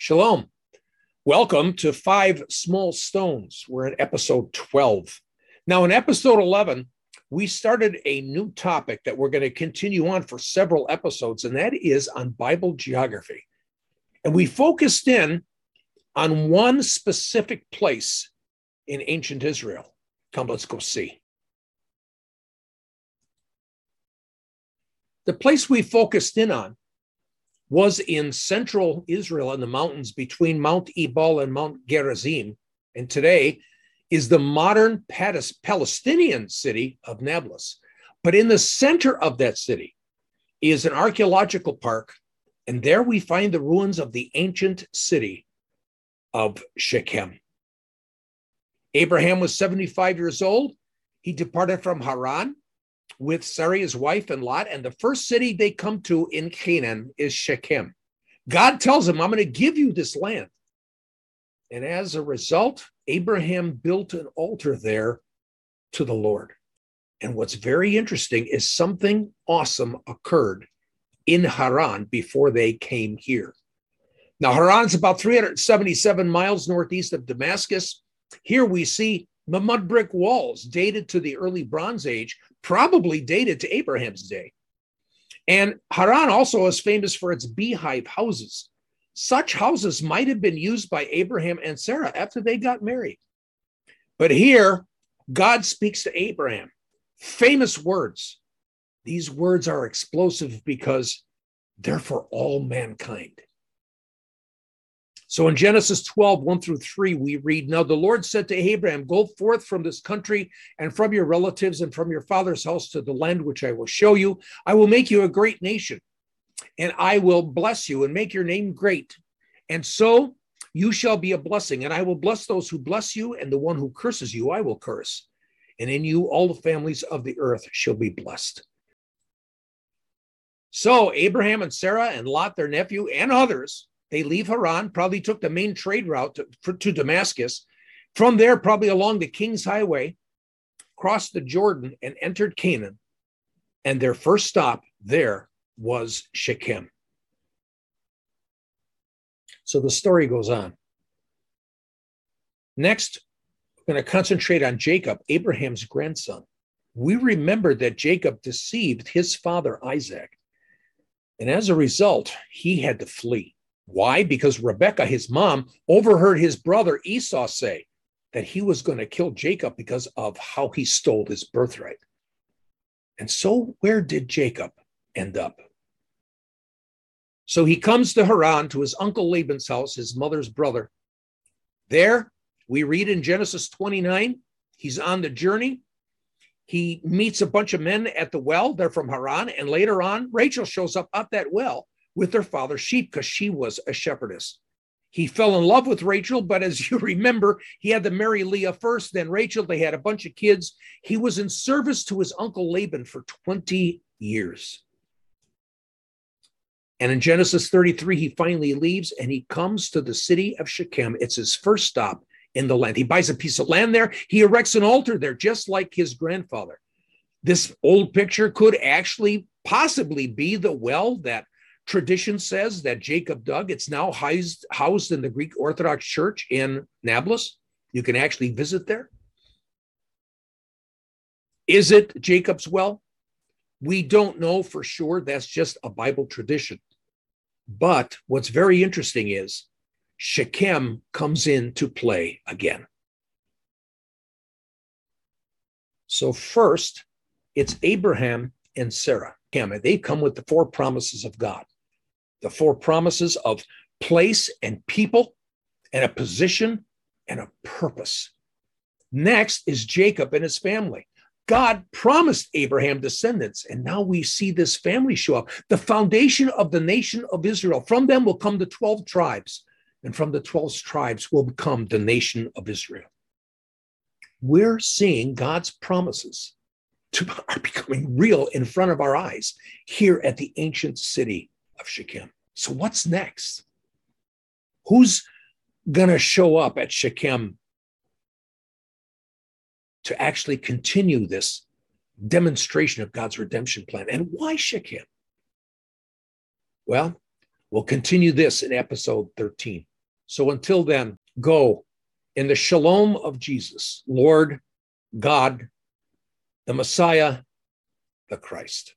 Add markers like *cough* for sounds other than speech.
Shalom. Welcome to Five Small Stones. We're in episode 12. Now, in episode 11, we started a new topic that we're going to continue on for several episodes, and that is on Bible geography. And we focused in on one specific place in ancient Israel. Come, let's go see. The place we focused in on was in central Israel in the mountains between Mount Ebal and Mount Gerizim, and today is the modern Palestinian city of Nablus. But in the center of that city is an archaeological park, and there we find the ruins of the ancient city of Shechem. Abraham was 75 years old. He departed from Haran with Sarai, his wife, and Lot. And the first city they come to in Canaan is Shechem. God tells him, I'm going to give you this land. And as a result, Abraham built an altar there to the Lord. And what's very interesting is something awesome occurred in Haran before they came here. Now, Haran's about 377 miles northeast of Damascus. Here we see the mud brick walls dated to the early Bronze Age, probably dated to Abraham's day. And Haran also is famous for its beehive houses. Such houses might have been used by Abraham and Sarah after they got married. But here, God speaks to Abraham. Famous words. These words are explosive because they're for all mankind. So in Genesis 12, 1 through 3, we read, Now the Lord said to Abraham, Go forth from this country and from your relatives and from your father's house to the land which I will show you. I will make you a great nation, and I will bless you and make your name great. And so you shall be a blessing, and I will bless those who bless you, and the one who curses you, I will curse. And in you all the families of the earth shall be blessed. So Abraham and Sarah and Lot, their nephew, and others they leave Haran, probably took the main trade route to, for, to Damascus. From there, probably along the King's Highway, crossed the Jordan and entered Canaan. And their first stop there was Shechem. So the story goes on. Next, we're going to concentrate on Jacob, Abraham's grandson. We remember that Jacob deceived his father Isaac. And as a result, he had to flee. Why? Because Rebecca, his mom, overheard his brother Esau say that he was going to kill Jacob because of how he stole his birthright. And so, where did Jacob end up? So he comes to Haran to his uncle Laban's house, his mother's brother. There, we read in Genesis 29, he's on the journey. He meets a bunch of men at the well. They're from Haran. And later on, Rachel shows up at that well with their father's sheep because she was a shepherdess. He fell in love with Rachel, but as you *laughs* remember, he had to marry Leah first, then Rachel. They had a bunch of kids. He was in service to his uncle Laban for 20 years. And in Genesis 33, he finally leaves and he comes to the city of Shechem. It's his first stop in the land. He buys a piece of land there. He erects an altar there, just like his grandfather. This old picture could actually possibly be the well that tradition says that Jacob dug. It's now housed, housed in the Greek Orthodox Church in Nablus. You can actually visit there. Is it Jacob's well? We don't know for sure. That's just a Bible tradition. But what's very interesting is Shechem comes into play again. So, first, it's Abraham and Sarah. They come with the four promises of God the four promises of place and people and a position and a purpose. Next is Jacob and his family. God promised Abraham descendants, and now we see this family show up. The foundation of the nation of Israel. From them will come the 12 tribes, and from the 12 tribes will become the nation of Israel. We're seeing God's promises to, *laughs* are becoming real in front of our eyes here at the ancient city of Shechem. So, what's next? Who's going to show up at Shechem to actually continue this demonstration of God's redemption plan? And why Shechem? Well, we'll continue this in episode 13. So until then, go in the shalom of Jesus, Lord, God, the Messiah, the Christ.